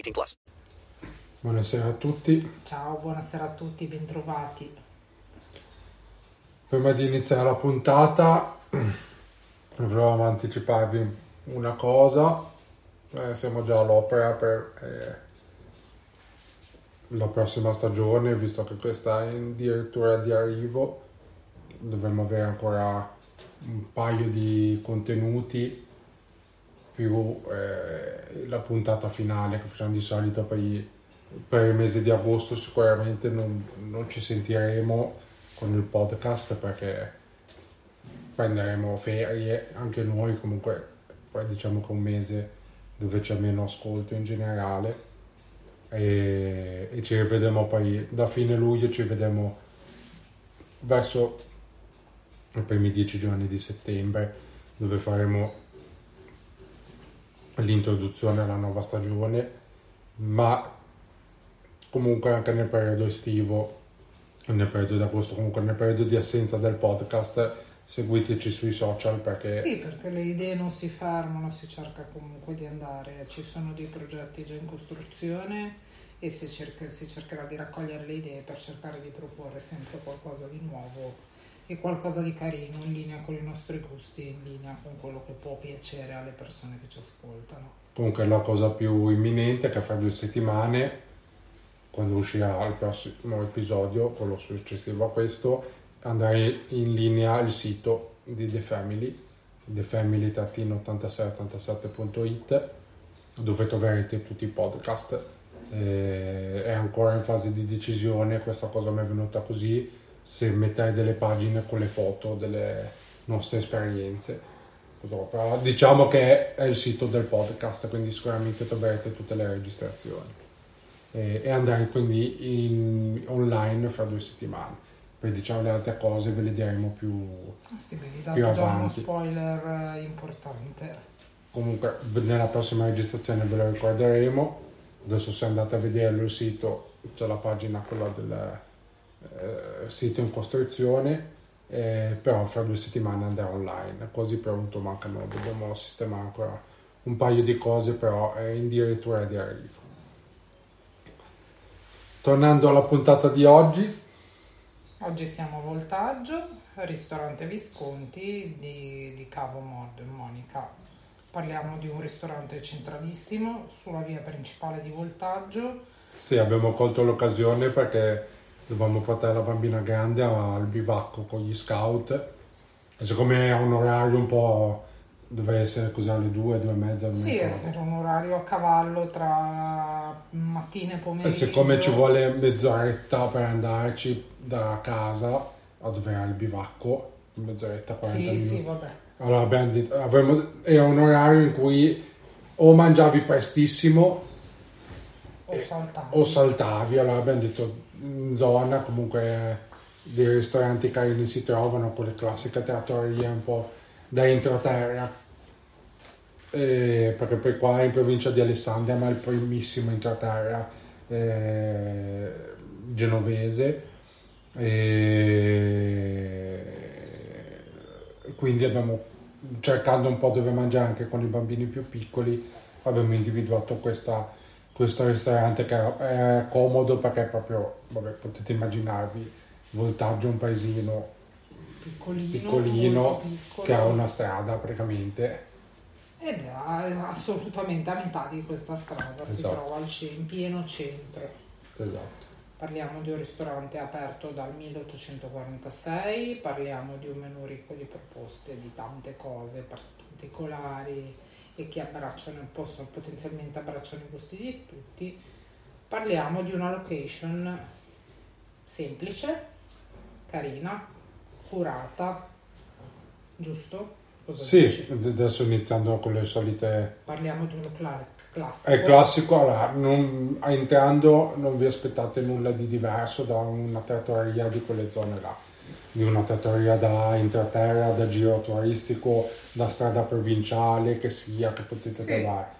18 plus. Buonasera a tutti. Ciao, buonasera a tutti, bentrovati. Prima di iniziare la puntata volevamo anticiparvi una cosa. Eh, siamo già all'opera per eh, la prossima stagione, visto che questa è addirittura di arrivo. Dovremmo avere ancora un paio di contenuti più eh, la puntata finale che facciamo di solito poi per il mese di agosto sicuramente non, non ci sentiremo con il podcast perché prenderemo ferie anche noi comunque poi diciamo che un mese dove c'è meno ascolto in generale e, e ci rivedremo poi da fine luglio ci vedremo verso i primi dieci giorni di settembre dove faremo l'introduzione alla nuova stagione ma comunque anche nel periodo estivo nel periodo di agosto comunque nel periodo di assenza del podcast seguiteci sui social perché Sì, perché le idee non si fermano, si cerca comunque di andare, ci sono dei progetti già in costruzione e si, cerca- si cercherà di raccogliere le idee per cercare di proporre sempre qualcosa di nuovo e qualcosa di carino in linea con i nostri gusti, in linea con quello che può piacere alle persone che ci ascoltano. comunque la cosa più imminente è che fra due settimane quando uscirà il prossimo episodio quello successivo a questo andrà in linea il sito di The Family thefamily-8687.it dove troverete tutti i podcast Eh, è ancora in fase di decisione questa cosa mi è venuta così se mettere delle pagine con le foto delle nostre esperienze però diciamo che è il sito del podcast quindi sicuramente troverete tutte le registrazioni e, e andare quindi in, online fra due settimane poi diciamo le altre cose ve le diremo più Ah Sì, beh, Più già uno avanti. spoiler eh, importante. comunque nella prossima registrazione ve lo ricorderemo adesso se andate a vedere il sito c'è la pagina quella del eh, sito in costruzione eh, però fra due settimane andrà online quasi pronto mancano dobbiamo sistemare ancora un paio di cose però è addirittura di arrivo tornando alla puntata di oggi Oggi siamo a Voltaggio, ristorante Visconti di, di Cavo Mod, Monica. Parliamo di un ristorante centralissimo sulla via principale di Voltaggio. Sì, abbiamo colto l'occasione perché dovevamo portare la bambina grande al bivacco con gli scout. E siccome è un orario un po'. doveva essere così alle due, due e mezza. Sì, era un orario a cavallo tra mattina e E pomeriggio. siccome ci vuole mezz'oretta per andarci da casa a dove era il bivacco, mezz'oretta, 40 Sì, minuti. sì, vabbè. Allora abbiamo detto, avremmo- era un orario in cui o mangiavi prestissimo O saltato. o saltavi, allora abbiamo detto zona comunque dei ristoranti carini si trovano, quelle classiche trattorie un po' da entroterra, Eh, perché poi qua in provincia di Alessandria ma il primissimo entroterra eh, genovese. E quindi abbiamo cercando un po' dove mangiare anche con i bambini più piccoli abbiamo individuato questa questo ristorante che è comodo perché è proprio, vabbè, potete immaginarvi, Voltaggio un paesino Piccolino, piccolino che ha una strada praticamente. Ed è assolutamente a metà di questa strada, si Esatto. trova al ce- in pieno centro. Esatto. Parliamo di un ristorante aperto dal 1846, parliamo di un menù ricco di proposte, di tante cose particolari e che abbracciano, possono potenzialmente abbracciano i gusti di tutti, parliamo di una location semplice, carina, curata, giusto? Cosa Sì, dici? adesso iniziando con le solite... Parliamo di un cla- classico. È classico, allora, non- entrando non vi aspettate nulla di diverso da una trattoria di quelle zone là, di una trattoria da intraterra, da giro turistico, da strada provinciale, che sia, che potete Sì. trovare.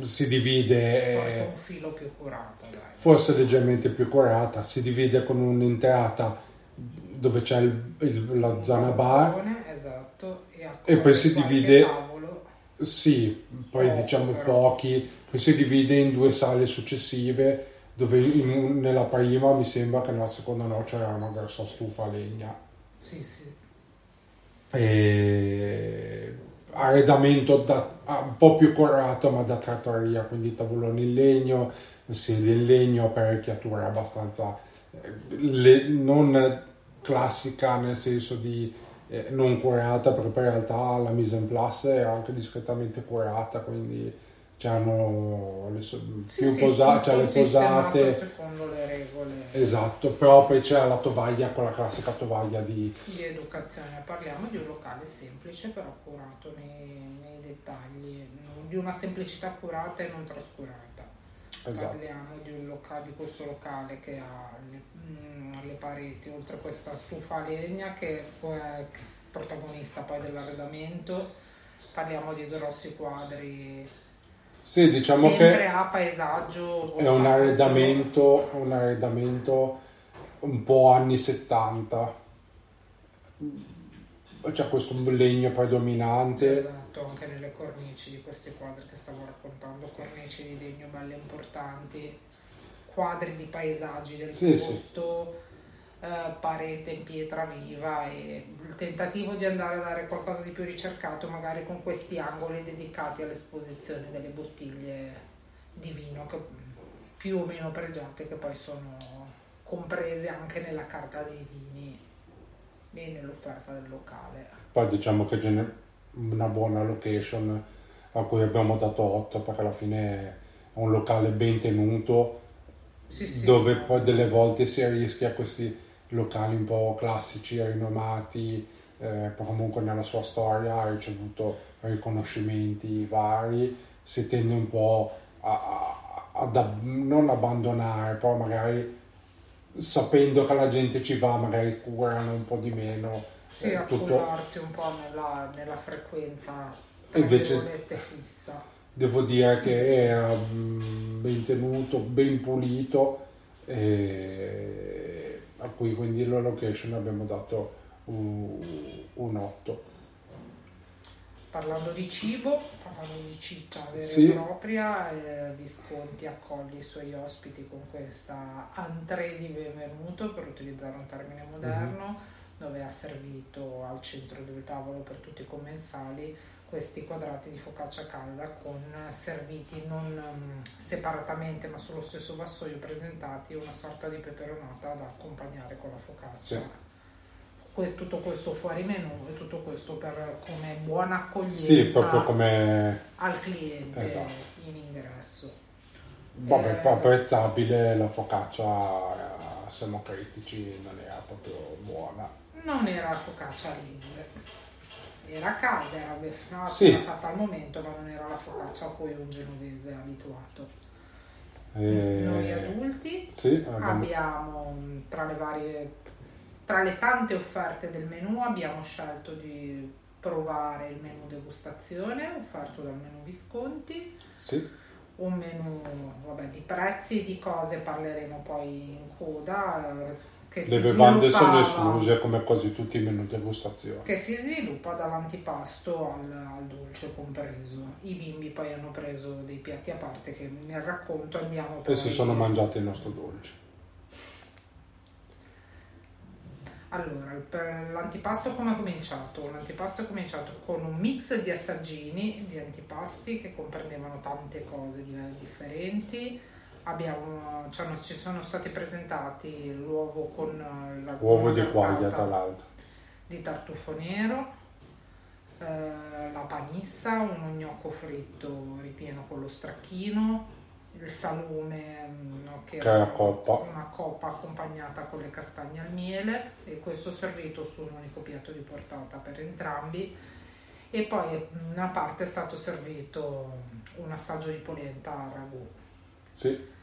Si divide... eh, Forse un filo più curato, dai. forse leggermente più curata, si divide con un'entrata dove c'è il- il- la zona bar, Esatto. E, E poi si divide- tavolo. sì, poi Poco, diciamo però. pochi, poi si divide in due sale successive, dove in nella prima mi sembra che nella seconda no c'era una grossa stufa a legna. Sì, sì. E arredamento da- un po' più curato ma da trattoria, quindi tavoloni in legno, sedie in legno, apparecchiature abbastanza eh, le- non classica nel senso di eh, non curata, perché poi in realtà la mise en place è anche discretamente curata, quindi c'hanno le, so- Sì, più sì, posa- c'è le posate. secondo le regole Esatto, però poi c'è la tovaglia, quella classica tovaglia di di educazione. Parliamo di un locale semplice però curato nei, nei dettagli, di una semplicità curata e non trascurata. Esatto. Parliamo di, un loca- di questo locale che ha le, mm, le pareti, oltre a questa stufa legna che è protagonista poi dell'arredamento. Parliamo di grossi quadri, Sì, diciamo sempre che a paesaggio. è un arredamento, un arredamento un po' anni 70. C'è questo legno predominante. Esatto, anche nelle cornici di questi quadri che stavo raccontando, cornici di legno belle importanti, quadri di paesaggi del Sì, sì. Eh, parete in pietra viva e il tentativo di andare a dare qualcosa di più ricercato magari con questi angoli dedicati all'esposizione delle bottiglie di vino che più o meno pregiate che poi sono comprese anche nella carta dei vini e nell'offerta del locale. Poi diciamo che ce n'è una buona location a cui abbiamo dato 8 perché alla fine è un locale ben tenuto Sì, sì. dove poi delle volte si rischia questi locali un po' classici, rinomati, eh, comunque nella sua storia ha ricevuto riconoscimenti vari, si tende un po' a, a- ab- non abbandonare, però magari sapendo che la gente ci va, magari curano un po' di meno. Sì, eh, tutto. un po' nella, nella frequenza Invece- fissa. Devo dire che era mm, ben tenuto, ben pulito, e a cui quindi la location abbiamo dato un, un 8. Parlando di cibo, parlando di ciccia vera Sì. e propria, eh, Visconti accoglie i suoi ospiti con questa entrée di benvenuto, per utilizzare un termine moderno, dove ha servito al centro del tavolo per tutti i commensali questi quadrati di focaccia calda con eh, serviti non mm, separatamente ma sullo stesso vassoio presentati una sorta di peperonata da accompagnare con la focaccia. Sì. Que- tutto questo fuori menù e tutto questo per come buona accoglienza Sì, come... al cliente Esatto. in ingresso. Vabbè, Eh, poi apprezzabile la focaccia, eh, siamo critici, non era proprio buona. Non era la focaccia ligure, era calda, era beffata, Sì. era fatta al momento, ma non era la focaccia a cui un genovese è abituato. E- Noi adulti Sì, abbiamo- abbiamo tra le varie tra le tante offerte del menù abbiamo scelto di provare il menù degustazione offerto dal menù Visconti sì, un menù vabbè, di prezzi e di cose parleremo poi in coda eh, che si le bevande sono escluse come quasi tutti i menù degustazione. che si sviluppa dall'antipasto al, al dolce compreso i bimbi poi hanno preso dei piatti a parte che nel racconto andiamo E poi si sono mangiati il nostro dolce. Allora, l'antipasto come è cominciato? L'antipasto è cominciato con un mix di assaggini di antipasti che comprendevano tante cose di- differenti. Abbiamo, ci, hanno- ci sono stati presentati l'uovo con la Uovo di quaglia, tra l'altro. di tartufo nero, eh, la panissa, uno gnocco fritto ripieno con lo stracchino, il salume mm, che Che è la coppa. una coppa accompagnata con le castagne al miele e questo servito su un unico piatto di portata per entrambi e poi una parte è stato servito un assaggio di polenta a ragù. Sì,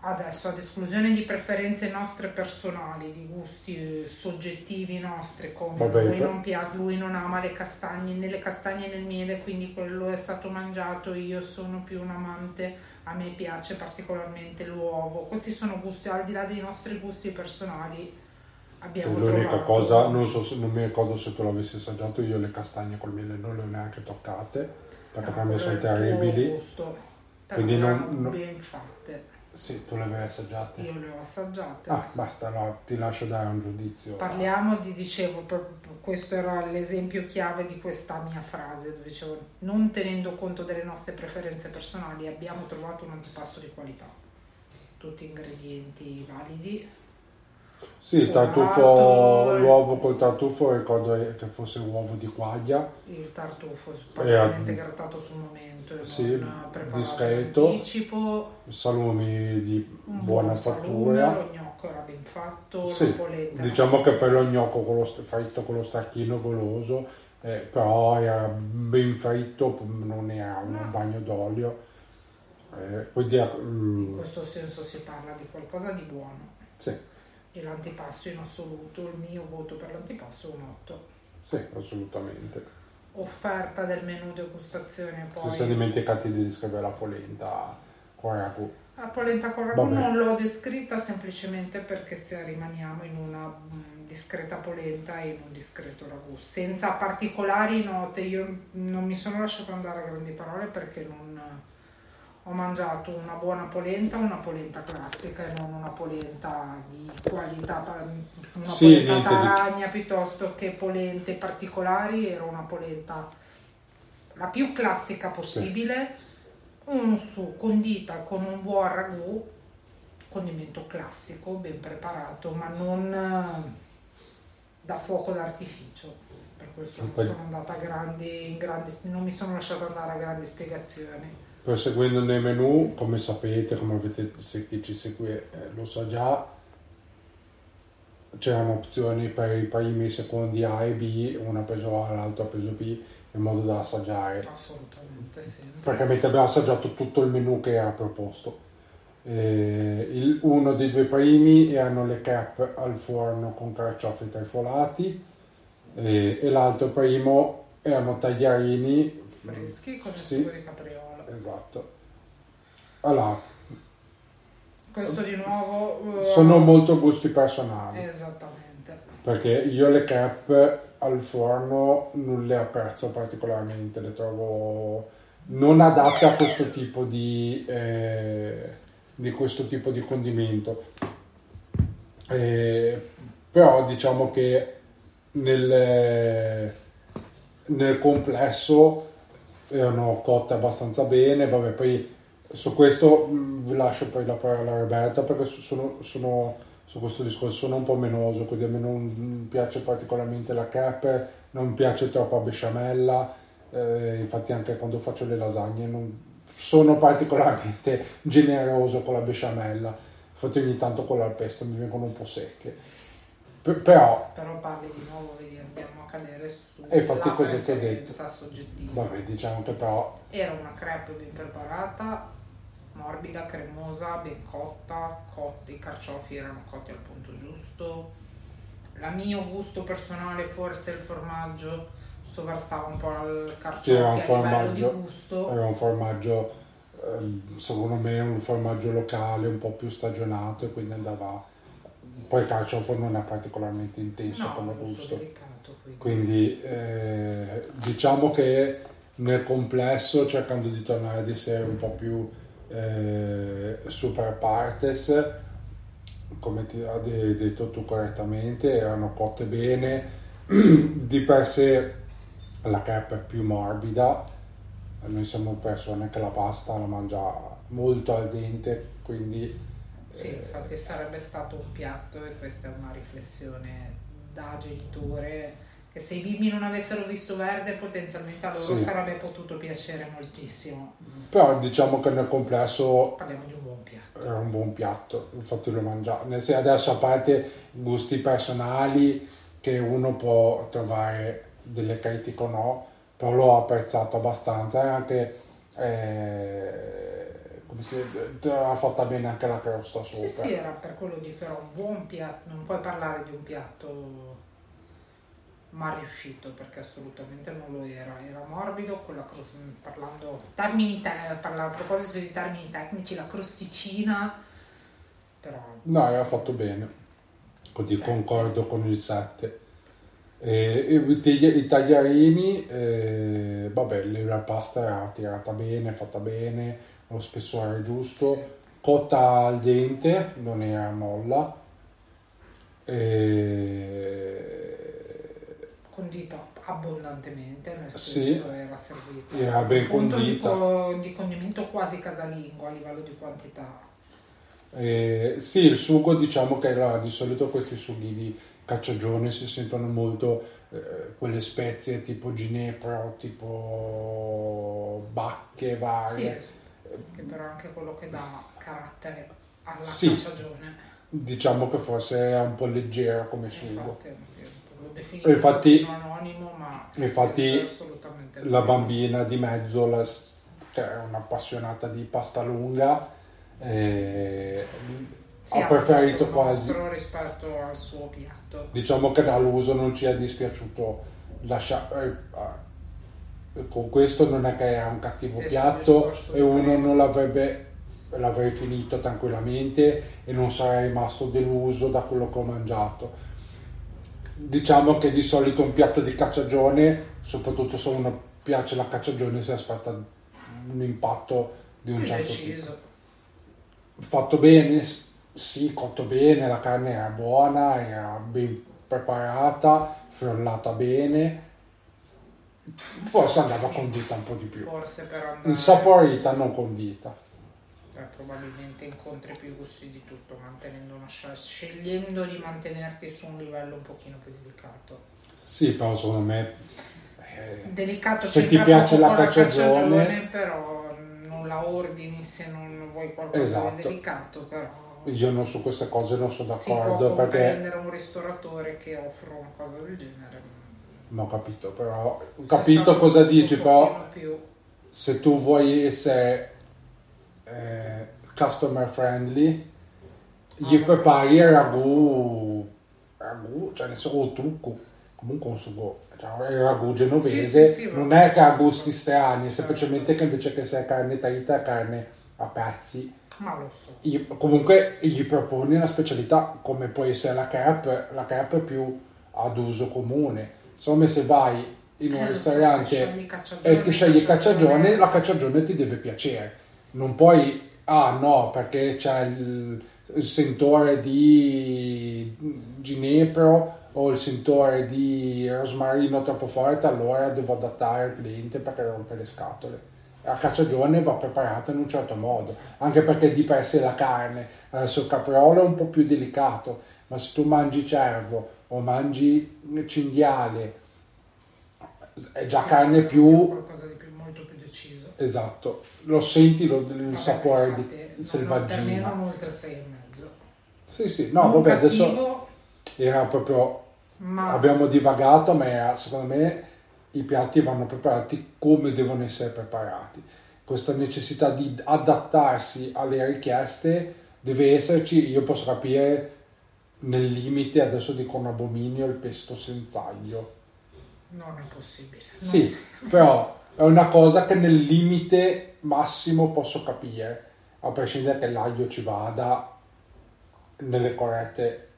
Adesso, ad esclusione di preferenze nostre personali, di gusti eh, soggettivi nostri, come Vabbè, lui, non pia- lui non ama le castagne, né le castagne né il miele, quindi quello è stato mangiato, io sono più un amante, a me piace particolarmente l'uovo. Questi sono gusti, al di là dei nostri gusti personali, abbiamo Sì, l'unica trovato... cosa, non, so se- non mi ricordo se tu l'avessi assaggiato, io le castagne col miele non le ho neanche toccate, perché No, per me sono terribili. Quindi non- non- ben fatte, Sì, tu le avevi assaggiate. io le ho assaggiate. Ah, basta, allora ti lascio dare un giudizio. Parliamo di, dicevo, questo era l'esempio chiave di questa mia frase, dove dicevo, non tenendo conto delle nostre preferenze personali, abbiamo trovato un antipasto di qualità. Tutti ingredienti validi, Sì, il tartufo, l'uovo col tartufo ricordo che fosse uovo di quaglia. il tartufo Eh, grattato sul momento, e sì, preparato discreto. in anticipo, salumi di buona buon salume, fattura. lo gnocco era ben fatto, Sì, diciamo che per lo gnocco con lo fritto con lo stracchino goloso, eh, però era ben fritto, non era un No. bagno d'olio. Eh, quindi eh, mm, in questo senso si parla di qualcosa di buono. sì, E l'antipasto in assoluto, il mio voto per l'antipasto è un 8. sì, assolutamente. Offerta del menù degustazione Ci poi. siamo dimenticati di descrivere la polenta con ragù. La polenta con ragù non l'ho descritta semplicemente perché se rimaniamo in una mm, discreta polenta e in un discreto ragù, senza particolari note. Io non mi sono lasciata andare a grandi parole perché non ho mangiato una buona polenta, una polenta classica e non una polenta di qualità, una Sì, polenta niente di- taragna piuttosto che polente particolari, era una polenta la più classica possibile, un su condita con un buon ragù, condimento classico, ben preparato, ma non eh, da fuoco d'artificio. Per questo non sono andata a grandi, in grandi, non mi sono lasciata andare a grandi spiegazioni. Proseguendo nei menu, come sapete, come avete, se chi ci segue eh, lo sa già, c'erano opzioni per i primi e secondi A e B, una peso A, l'altro a peso B, in modo da assaggiare. Assolutamente sempre. Praticamente abbiamo assaggiato tutto il menu che era proposto. Eh, il- uno dei due primi erano le crepe al forno con carciofi trifolati eh, e l'altro primo erano tagliarini Freschi con il Sì. di capriola. Esatto. Allora, Questo di nuovo... eh, sono molto gusti personali, Esattamente. perché io le crepe al forno non le apprezzo particolarmente, le trovo non adatte a questo tipo di, eh, di questo tipo di condimento. Eh, però diciamo che nel, nel complesso erano cotte abbastanza bene, vabbè poi su questo mh, vi lascio poi la parola a Roberta perché sono, sono- su questo discorso sono un po' menoso, quindi a me non piace particolarmente la crepe, non piace troppo la besciamella, eh, infatti anche quando faccio le lasagne non sono particolarmente generoso con la besciamella, infatti ogni tanto con l'alpesto mi vengono un po' secche. P- però, Però parli di nuovo, vedi, andiamo a cadere su E infatti cosa ti ho preferenza soggettiva. vabbè, diciamo che però Era una crepe ben preparata, morbida, cremosa, ben cotta, cotti, i carciofi erano cotti al punto giusto. La mio gusto personale, forse il formaggio sovrastava un po' al carciofo Sì, era un formaggio. di gusto. Era un formaggio, ehm, secondo me, un formaggio locale un po' più stagionato e quindi andava. Poi il carciofo non è particolarmente intenso No, come gusto. Quindi. Eh, diciamo che nel complesso, cercando di tornare ad essere un po' più eh, super partes, come ti hai de- detto tu correttamente, erano cotte bene. Di per sé la crepe è più morbida, noi siamo persone che la pasta la mangia molto al dente, quindi Sì, eh, infatti sarebbe stato un piatto e questa è una riflessione da genitore che se i bimbi non avessero visto verde, potenzialmente a loro Sì. sarebbe potuto piacere moltissimo. Però diciamo che nel complesso Parliamo di un buon piatto. era un buon piatto, infatti. Nel senso, adesso a parte gusti personali che uno può trovare delle critiche o no, però l'ho apprezzato abbastanza e anche eh, come si ha fatta bene anche la crosta sopra. Sì, sì, era per quello dico era un buon piatto, non puoi parlare di un piatto mal riuscito perché assolutamente non lo era, era morbido, con la cro- parlando termini te- parla- a proposito di termini tecnici, la crosticina, però No, era fatto bene, Sette. concordo con il 7. E, e i tagli- i tagliarini, eh, vabbè, la pasta era tirata bene, fatta bene, lo spessore giusto, Sì. cotta al dente, non era molla. E... condito abbondantemente, nel Sì. senso era servito. Era ben di, condita. co- di condimento quasi casalingo a livello di quantità. Eh, sì, il sugo diciamo che allora, di solito questi sughi di cacciagione si sentono molto eh, quelle spezie tipo ginepro, tipo bacche Sì, varie. che però è anche quello che dà carattere alla Sì. cacciagione. Diciamo che forse è un po' leggero come sugo. Infatti, lo definisco Infatti- anonimo, ma infatti assolutamente La bambina di mezzo, la, che è un'appassionata di pasta lunga, eh, Sì, ha preferito quasi... rispetto al suo piatto. Diciamo che dall'uso non ci è dispiaciuto lasciare... con questo non è che è un cattivo Stesso piatto e uno non l'avrebbe l'avrei finito tranquillamente e non sarei rimasto deluso da quello che ho mangiato. Diciamo che di solito un piatto di cacciagione, soprattutto se uno piace la cacciagione, si aspetta un impatto di un certo deciso. tipo. Fatto bene, sì, cotto bene, la carne era buona, era ben preparata, frollata bene. Forse andava condita un po' di più. Forse per andare... Insaporita, non condita. Eh, probabilmente incontri più gusti di tutto, mantenendo una scel- scegliendo di mantenerti su un livello un pochino più delicato. Sì, però secondo me... eh, Delicato Se ti piace la cacciagione- però non la ordini se non vuoi qualcosa Esatto. di delicato, però io non su queste cose non sono si può d'accordo perché un ristoratore che offre una cosa del genere. non ho capito, però ho capito cosa dici, però più- se tu vuoi essere eh, customer friendly, gli Ah, prepari il ragù, ragù, cioè nel senso o tucco, comunque un sugo, cioè il ragù genovese, Sì, sì, sì, non è che ha gusti strani, è Certo. semplicemente che invece che sia carne trita è carne a pezzi. Ma lo so. Gli- comunque gli proponi una specialità come può essere la crepe, la crepe più ad uso comune. Insomma, se vai in un Eh, so, ristorante cacciagione, e ti scegli cacciagione- la cacciagione ti deve piacere. Non puoi, ah no, perché c'è il, il sentore di ginepro o il sentore di rosmarino troppo forte, allora devo adattare il cliente perché rompe le scatole. La cacciagione va preparata in un certo modo, anche perché di per sé la carne, adesso il capriolo è un po' più delicato, ma se tu mangi cervo o mangi cinghiale, è già Sì, carne più. Esatto, lo senti lo- il Vabbè, sapore infatti, di non- Per me selvaggina. non oltre 6 e mezzo. Sì, sì, no, non vabbè, adesso cattivo, era proprio, ma abbiamo divagato, ma era, secondo me i piatti vanno preparati come devono essere preparati. Questa necessità di adattarsi alle richieste deve esserci, io posso capire nel limite, adesso dico un abominio, il pesto senza aglio. non è possibile. Sì, però è una cosa che nel limite massimo posso capire, a prescindere che l'aglio ci vada nelle corrette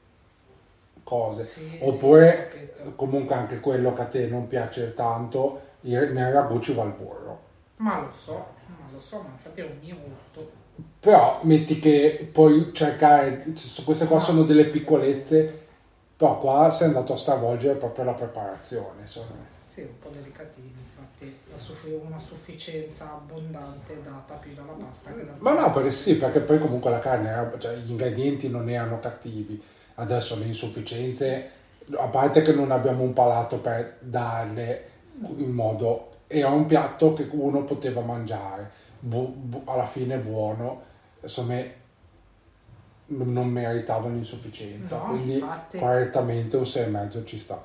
cose. Sì, Oppure sì, comunque anche quello che a te non piace tanto, nel ragù ci va il burro. Ma lo so, ma lo so, ma infatti è un mio gusto. Però metti che puoi cercare, queste qua sono delle piccolezze, però qua sei andato a stravolgere proprio la preparazione. insomma. Sì, un po' delicatini, la suffi- una sufficienza abbondante data più dalla pasta che dal Ma no, perché sì, perché poi comunque la carne, era- cioè, gli ingredienti non erano cattivi. Adesso le insufficienze a parte che non abbiamo un palato per darle in modo era un piatto che uno poteva mangiare bu- bu- alla fine buono insomma non non meritava l'insufficienza No, quindi infatti. correttamente un 6,5 ci sta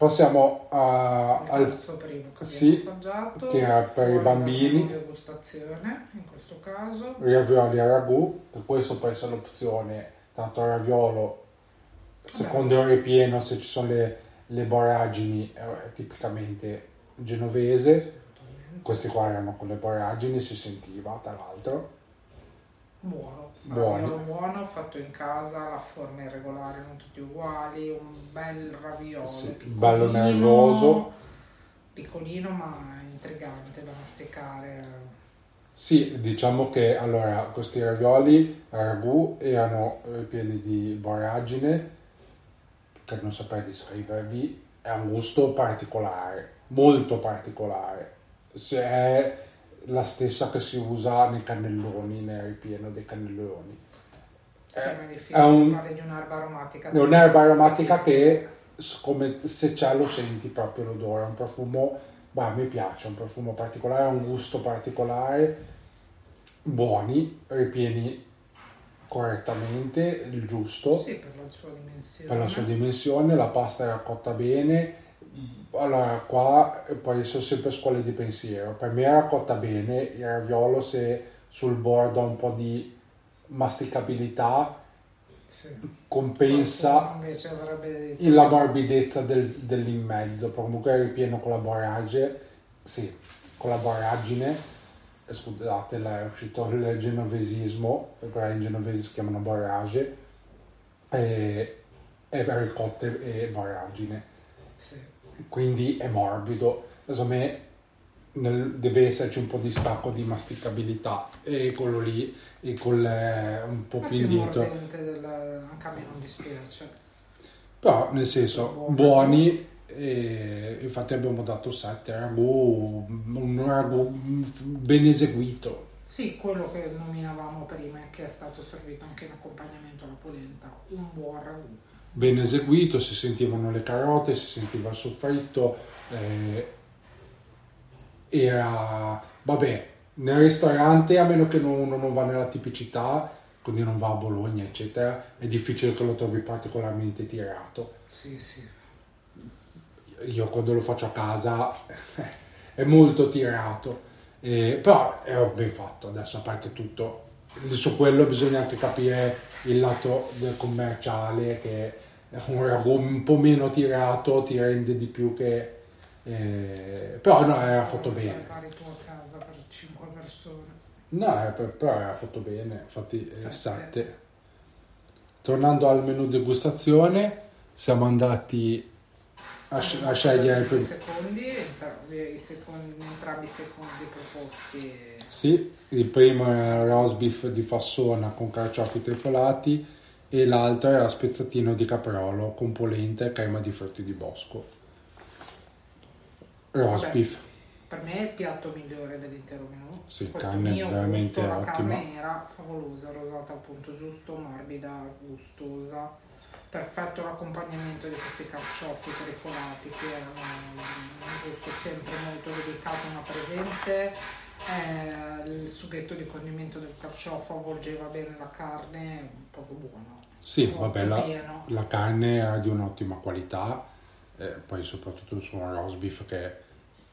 passiamo a- Il al terzo primo che sì, abbiamo assaggiato. che era per i bambini. degustazione, in questo caso. ravioli a ragù, che questo può essere l'opzione, tanto raviolo, secondo il ripieno, se ci sono le, le borragini, è tipicamente genovese, questi qua erano con le borragini, si sentiva tra l'altro. Buono, raviolo buono, fatto in casa, la forma irregolare, non tutti uguali, un bel raviolo, Sì, bello nervoso. piccolino ma intrigante da masticare. Sì, diciamo che allora questi ravioli a ragù erano eh, pieni di borragine, che non saprei descrivervi, è un gusto particolare, molto particolare. Se è la stessa che si usa nei cannelloni, nel ripieno dei cannelloni. Sì, È- ma è difficile è un- parlare di un'erba aromatica. È un'erba aromatica che come se c'è lo senti proprio l'odore, è un profumo, bah, mi piace, è un profumo particolare, ha un gusto particolare, buoni, ripieni correttamente, il giusto Sì, per la sua dimensione. per la sua dimensione, la pasta era cotta bene. Allora, qua poi sono sempre scuole di pensiero. Per me era cotta bene, il raviolo se sul bordo ha un po' di masticabilità Sì. compensa detto la morbidezza del, dell'inmezzo, comunque è ripieno con la borrage, sì, con la borragine, scusate, è uscito il genovesismo, perché in genovese si chiamano borrage, e, e ricotte e borragine, Sì. Quindi è morbido, secondo me nel- deve esserci un po' di stacco di masticabilità e quello lì e col, eh, un po' Ma più indietro. del... anche a me non dispiace. Però nel senso, buoni, e infatti abbiamo dato 7 ragù, un ragù ben eseguito. Sì, quello che nominavamo prima e che è stato servito anche in accompagnamento alla polenta, un buon ragù. Ben eseguito, si sentivano le carote, si sentiva il soffritto, eh, era, vabbè, nel ristorante, a meno che non- uno non va nella tipicità, quindi non va a Bologna, eccetera, è difficile che lo trovi particolarmente tirato. Sì, sì. io quando lo faccio a casa è molto tirato, Eh, però è ben fatto adesso a parte tutto. Su quello bisogna anche capire il lato del commerciale che un ragù un po' meno tirato ti rende di più che... eh, però no, era fatto bene. Tu a casa per 5 persone. No, era- però era fatto bene, infatti Sette. 7. Tornando al menu degustazione, siamo andati a, sc- a scegliere il I prim- secondi, entrambi i secondi, proposti. Sì, il primo era roast beef di fassona con carciofi trifolati e l'altro era spezzatino di caprolo con polenta e crema di frutti di bosco. Roast Vabbè. beef, Per me è il piatto migliore dell'intero menù. Sì, Questo carne mio veramente gusto, la carne era favolosa, rosata al punto giusto, morbida, gustosa. Perfetto l'accompagnamento di questi carciofi trifolati che erano un gusto sempre molto delicato ma presente. Eh, il sughetto di condimento del carciofo avvolgeva bene la carne, proprio buono. sì, vabbè, la, la carne era di un'ottima qualità, eh, poi soprattutto su un roast beef che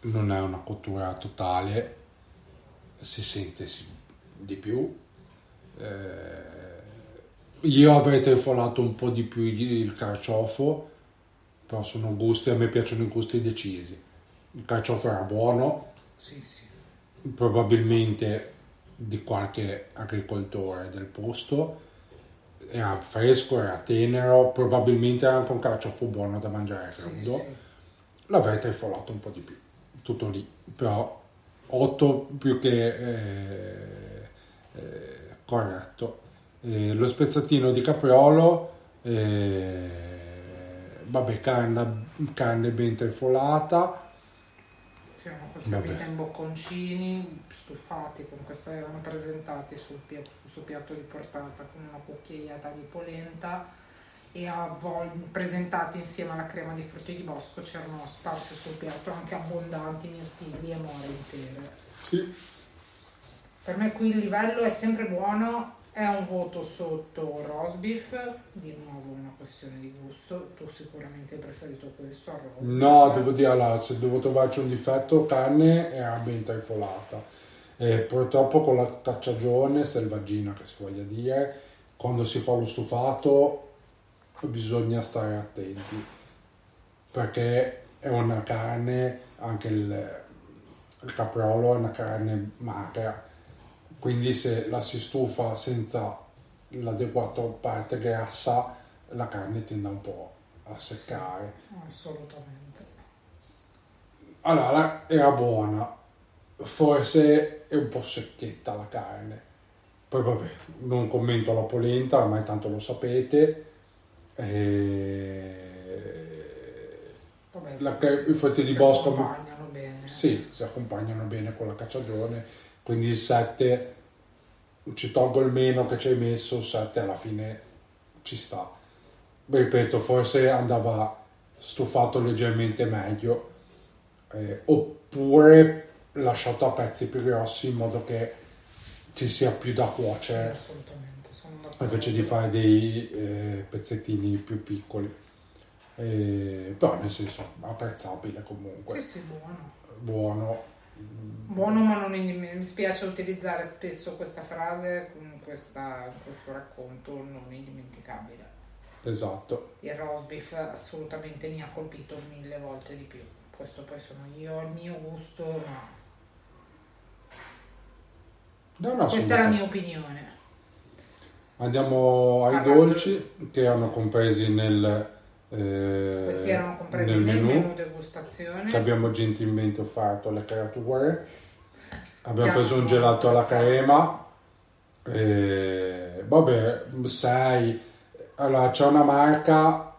non è una cottura totale, si sente di più. Eh, io avrei trifolato un po' di più il carciofo, però sono gusti, a me piacciono i gusti decisi. Il carciofo era buono, Sì, sì. probabilmente di qualche agricoltore del posto, era fresco, era tenero, probabilmente era anche un carciofo buono da mangiare Sì, sì. L'avrei trifolato un po' di più, tutto lì, però 8 più che eh, eh, corretto. Eh, lo spezzatino di capriolo, eh, vabbè, carne, carne ben trifolata, Siamo Vabbè. in bocconcini, stufati, con questa erano presentati sul, pia- su questo piatto di portata con una cucchiaiata di polenta e avvol- presentati insieme alla crema di frutti di bosco c'erano sparse sul piatto anche abbondanti mirtilli e more intere. Sì, Per me qui il livello è sempre buono, è un voto sotto roast beef, di nuovo una questione di gusto, tu sicuramente hai preferito questo al roast no, devo dire, allora, se devo trovarci un difetto, carne era ben trifolata. E purtroppo con la cacciagione selvaggina, che si voglia dire, quando si fa lo stufato bisogna stare attenti, perché è una carne, anche il, il caprolo è una carne magra, quindi se la si stufa senza l'adeguata parte grassa, la carne tende un po' a seccare. Assolutamente. Allora, era buona, forse è un po' secchetta la carne. Poi vabbè, non commento la polenta, ormai tanto lo sapete. E... Vabbè, La I frutti di si bosco accompagnano bene. sì, si accompagnano bene con la cacciagione, quindi il 7 ci tolgo il meno che ci hai messo, il 7 alla fine ci sta. Ripeto, forse andava stufato leggermente meglio, eh, oppure lasciato a pezzi più grossi in modo che ci sia più da Sì, cuocere assolutamente. Sono d'accordo. invece di fare dei eh, pezzettini più piccoli. Eh, però nel senso apprezzabile comunque, Sì, sì, buono. buono. Buono, ma non mi spiace utilizzare spesso questa frase con questo racconto non indimenticabile. Esatto. Il roast beef assolutamente mi ha colpito mille volte di più. Questo poi sono io, il mio gusto, ma No, no, questa è la mia opinione. Andiamo ai Parlando- dolci che erano compresi nel, eh, Questi erano compresi nel menù menù degustazione. che abbiamo gentilmente offerto alle creature. Abbiamo preso un gelato alla crema. E, vabbè, 6. Allora, c'è una marca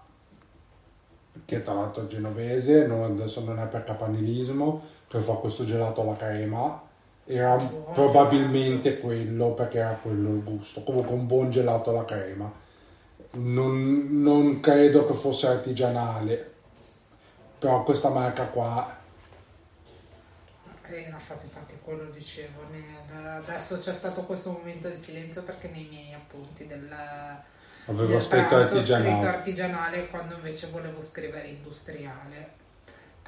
che tra l'altro è genovese, non- adesso non è per capanilismo, che fa questo gelato alla crema. Era Buon probabilmente quello perché era quello il gusto. Comunque un buon gelato alla crema. Non, non credo che fosse artigianale, però questa marca qua Era infatti, infatti quello dicevo. nel- adesso c'è stato questo momento di silenzio perché nei miei appunti del, aveva del scritto artigianale. scritto artigianale quando invece volevo scrivere industriale.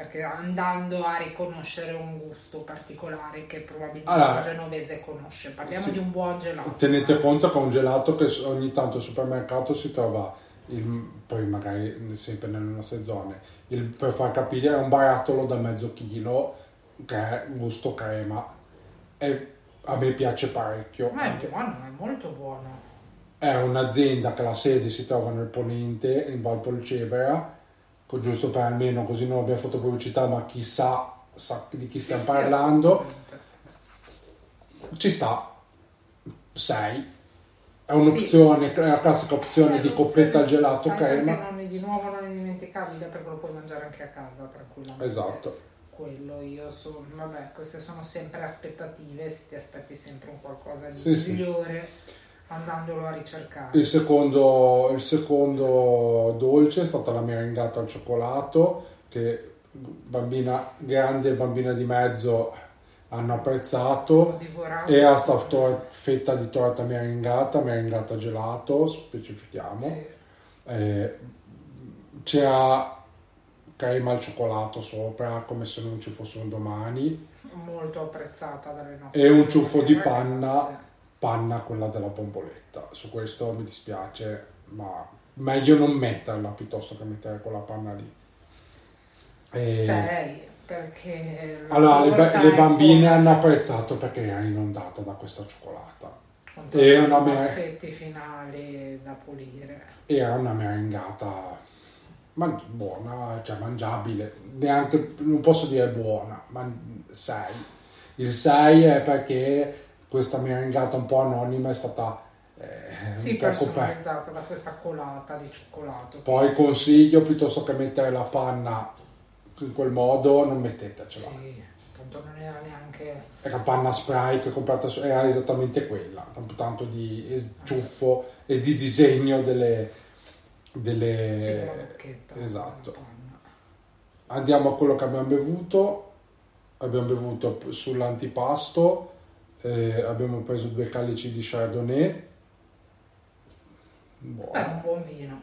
Perché andando a riconoscere un gusto particolare che probabilmente Allora, un genovese conosce. Parliamo sì. di un buon gelato. Tenete eh. conto che è un gelato che ogni tanto al supermercato si trova, il- poi magari sempre nelle nostre zone, il- per far capire è un barattolo da mezzo chilo che è gusto crema e a me piace parecchio. Ma è Anche- buono, è molto buono. È un'azienda che la sede si trova nel Ponente, in Valpolcevera, co- giusto per almeno così non abbiamo fatto pubblicità, ma chissà sa di chi stiamo Sì, sì, parlando. assolutamente. Ci sta 6 è un'opzione, è la classica opzione Eh, di lo- coppetta al gelato crema non è- di nuovo non è indimenticabile perché lo puoi mangiare anche a casa tranquillamente. esatto Quello io sono, vabbè, queste sono sempre aspettative, se ti aspetti sempre un qualcosa di Sì, sì. Andandolo a ricercare. il secondo, il secondo dolce è stata la merengata al cioccolato che bambina grande e bambina di mezzo hanno apprezzato divorato. e a sta tor- fetta di torta merengata merengata gelato specifichiamo Sì. Eh, c'era crema al cioccolato sopra come se non ci fosse un domani molto apprezzata dalle nostre e un ciuffo di panna panna quella della bomboletta. Su questo mi dispiace ma meglio non metterla piuttosto che mettere quella panna lì. E- Sei, perché allora le, ba- le bambine hanno apprezzato perché era inondata da questa cioccolata. E tutti una mer- baffetti finali da pulire. era una merengata man- buona, cioè mangiabile, neanche, non posso dire buona, ma 6. Il 6 è perché questa merengata un po' anonima è stata eh, Sì, personalizzata da questa colata di cioccolato. Poi consiglio, piuttosto che mettere la panna in quel modo, non mettetecela. Sì, tanto non era neanche... Era panna spray che ho comprato, su- era esattamente quella, tanto di es- ciuffo e di disegno delle, delle... Sì. Esatto. Andiamo a quello che abbiamo bevuto. Abbiamo bevuto sull'antipasto, eh, abbiamo preso due calici di Chardonnay. Buono. Beh, un buon vino.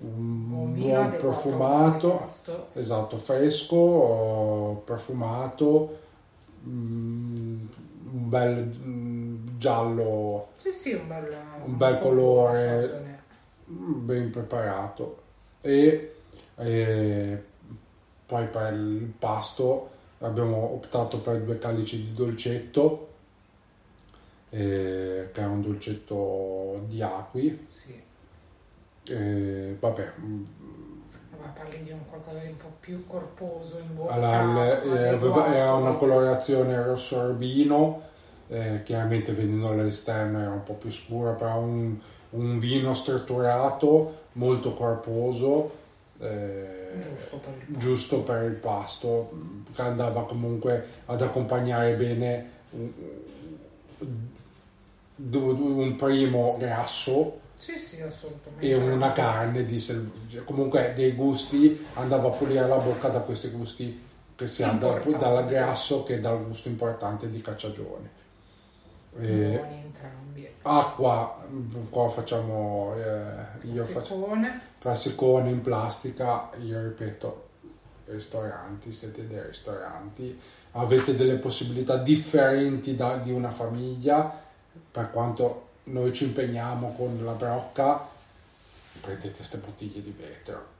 un Un vino buon profumato, esatto, fresco, profumato, mm, un bel mm, giallo Sì, sì, un bel, Un bel buon colore. Mm, ben preparato. E eh, poi per il pasto abbiamo optato per due calici di dolcetto, eh, che è un dolcetto di acqui. Sì. Eh, vabbè, mm, Vabbè, parli di un qualcosa di un po' più corposo in bocca. Alla- eh, era una colorazione rosso arbino, eh, chiaramente vedendo all'esterno era un po' più scura, però un, un vino strutturato, molto corposo, eh, Giusto per il pasto. giusto per il pasto, che andava comunque ad accompagnare bene un, primo grasso Sì, sì, e una carne di sel- comunque dei gusti andava a pulire la bocca da questi gusti che si ha dal, Importanti. dal grasso che dal gusto importante di cacciagione Buoni entrambi. acqua mh, qua facciamo eh, io faccio Siccone. classicone in plastica io ripeto ristoranti siete dei ristoranti avete delle possibilità differenti da- di una famiglia per quanto noi ci impegniamo con la brocca prendete queste bottiglie di vetro.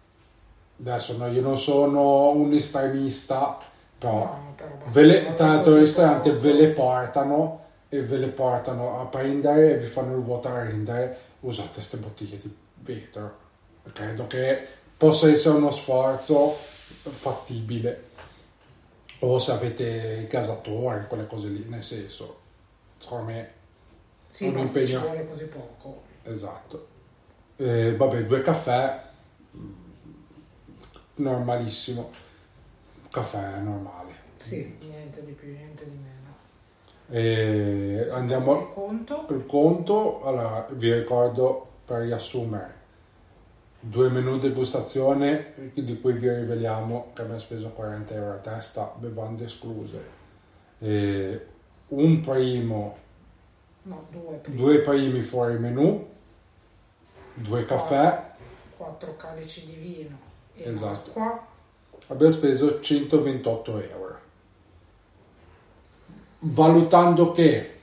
Adesso no, io non sono un estremista però No, però ve le, così il ristorante ve le portano e ve le portano a prendere e vi fanno il vuoto a rendere. Usate queste bottiglie di vetro. Credo che possa essere uno sforzo fattibile. O se avete i gasatori quelle cose lì nel senso secondo me Sì, un impegno. ci vuole così poco. esatto Eh, vabbè due caffè mm, normalissimo caffè normale Sì, niente di più, niente di meno. e Sì, andiamo il conto. Il conto, allora vi ricordo per riassumere, due menù degustazione di cui vi riveliamo che abbiamo speso 40 euro a testa, bevande escluse. E un primo, No, due prima. due primi fuori menù, due caffè, Quattro calici di vino e Esatto. acqua. abbiamo speso 128 euro. Valutando che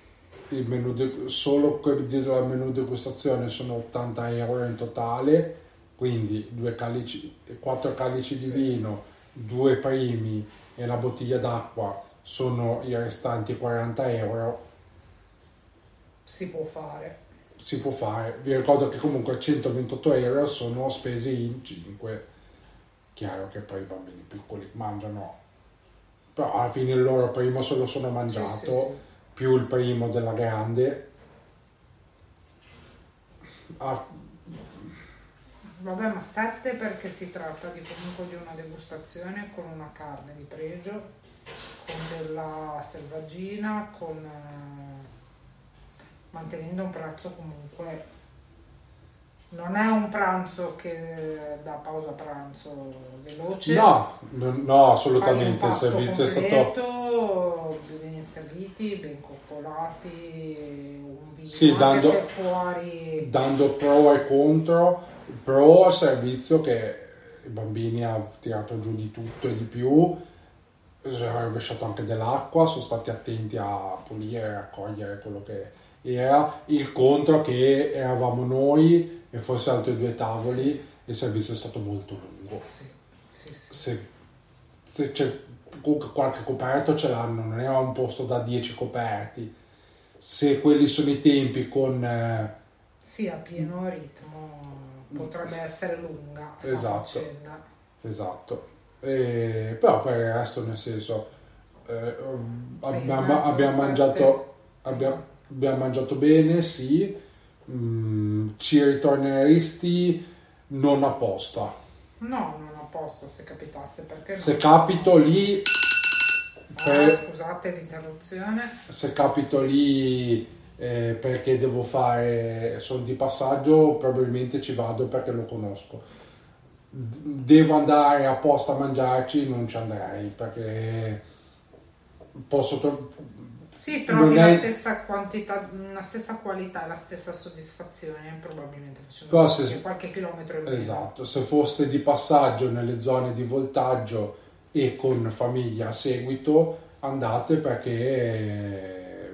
il menù de- solo della menù degustazione sono 80 euro in totale, quindi due calici, quattro calici di Sì. vino, due primi e la bottiglia d'acqua sono i restanti 40 euro. Si può fare. Si può fare. Vi ricordo che comunque 128 euro sono spesi in 5. Chiaro che poi i bambini piccoli mangiano, però alla fine il loro primo se lo sono mangiato, Sì, sì, sì. più il primo della grande. Ah, Vabbè, ma sette perché si tratta di comunque di una degustazione con una carne di pregio, con della selvaggina, con eh, mantenendo un prezzo comunque non è un pranzo che da pausa pranzo veloce. no, no, no, assolutamente. Il servizio è stato. completo, ben serviti, ben coccolati, un vino Sì, dando- se fuori dando pro e contro, pro al servizio che i bambini hanno tirato giù di tutto e di più, si è rovesciato anche dell'acqua, sono stati attenti a pulire e raccogliere quello che era, il contro che eravamo noi e forse altri due tavoli, il servizio è stato molto lungo. Sì, sì, sì. Se, se c'è qualche coperto ce l'hanno, non era un posto da 10 coperti. Se quelli sono i tempi con... eh, Sì, a pieno ritmo potrebbe essere lunga Esatto. Esatto, E- però per il resto nel senso eh, Sì, abbiamo, abbiamo mangiato, abbiamo, abbiamo mangiato bene, sì, Mm, ci ritorneresti non apposta. No, non apposta se capitasse perché no. Se capito lì, Ah, per- scusate l'interruzione. se capito lì eh, perché devo fare, sono di passaggio, probabilmente ci vado perché lo conosco. Devo andare apposta a mangiarci, non ci andrei perché posso... Sì, trovi la è- stessa quantità, la stessa qualità e la stessa soddisfazione probabilmente facendo Però qualche, se- qualche chilometro in meno. Esatto, se foste di passaggio nelle zone di voltaggio e con famiglia a seguito, andate perché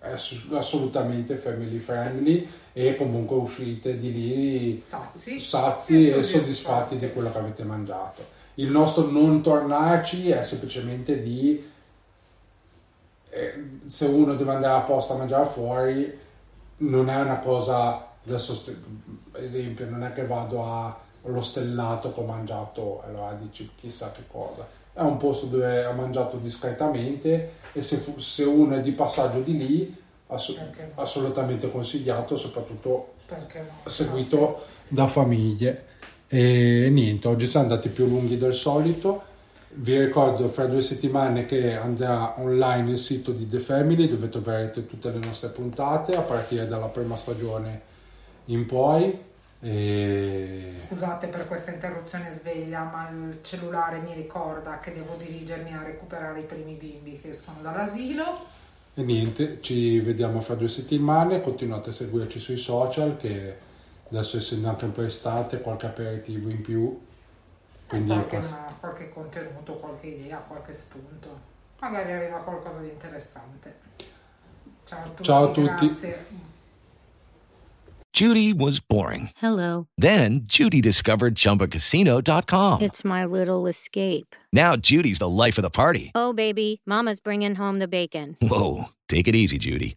è ass- assolutamente family friendly e comunque uscite di lì Sazi, sazi e e soddisfatti di quello che avete mangiato. Il nostro non tornarci è semplicemente di eh, se uno deve andare apposta a mangiare fuori non è una cosa adesso esempio non è che vado a- allo stellato che ho mangiato allora dici chissà che cosa. È un posto dove ho mangiato discretamente e se, fu- se uno è di passaggio di lì ass- assolutamente consigliato soprattutto no? seguito da famiglie. E niente oggi siamo andati più lunghi del solito vi ricordo fra due settimane che andrà online il sito di The Family dove troverete tutte le nostre puntate a partire dalla prima stagione in poi e Scusate per questa interruzione sveglia, ma il cellulare mi ricorda che devo dirigermi a recuperare i primi bimbi che escono dall'asilo. E niente, ci vediamo fra due settimane, continuate a seguirci sui social che adesso essendo anche un po' estate, qualche aperitivo in più. Quindi qualche, qualche contenuto, qualche idea, qualche spunto. Magari arriva qualcosa di interessante. Ciao a tutti. Ciao a tutti. Grazie. Judy was boring. Hello. Then Judy discovered ChumbaCasino.com. It's my little escape. Now Judy's the life of the party. Oh, baby, Mama's bringing home the bacon. Whoa, take it easy, Judy.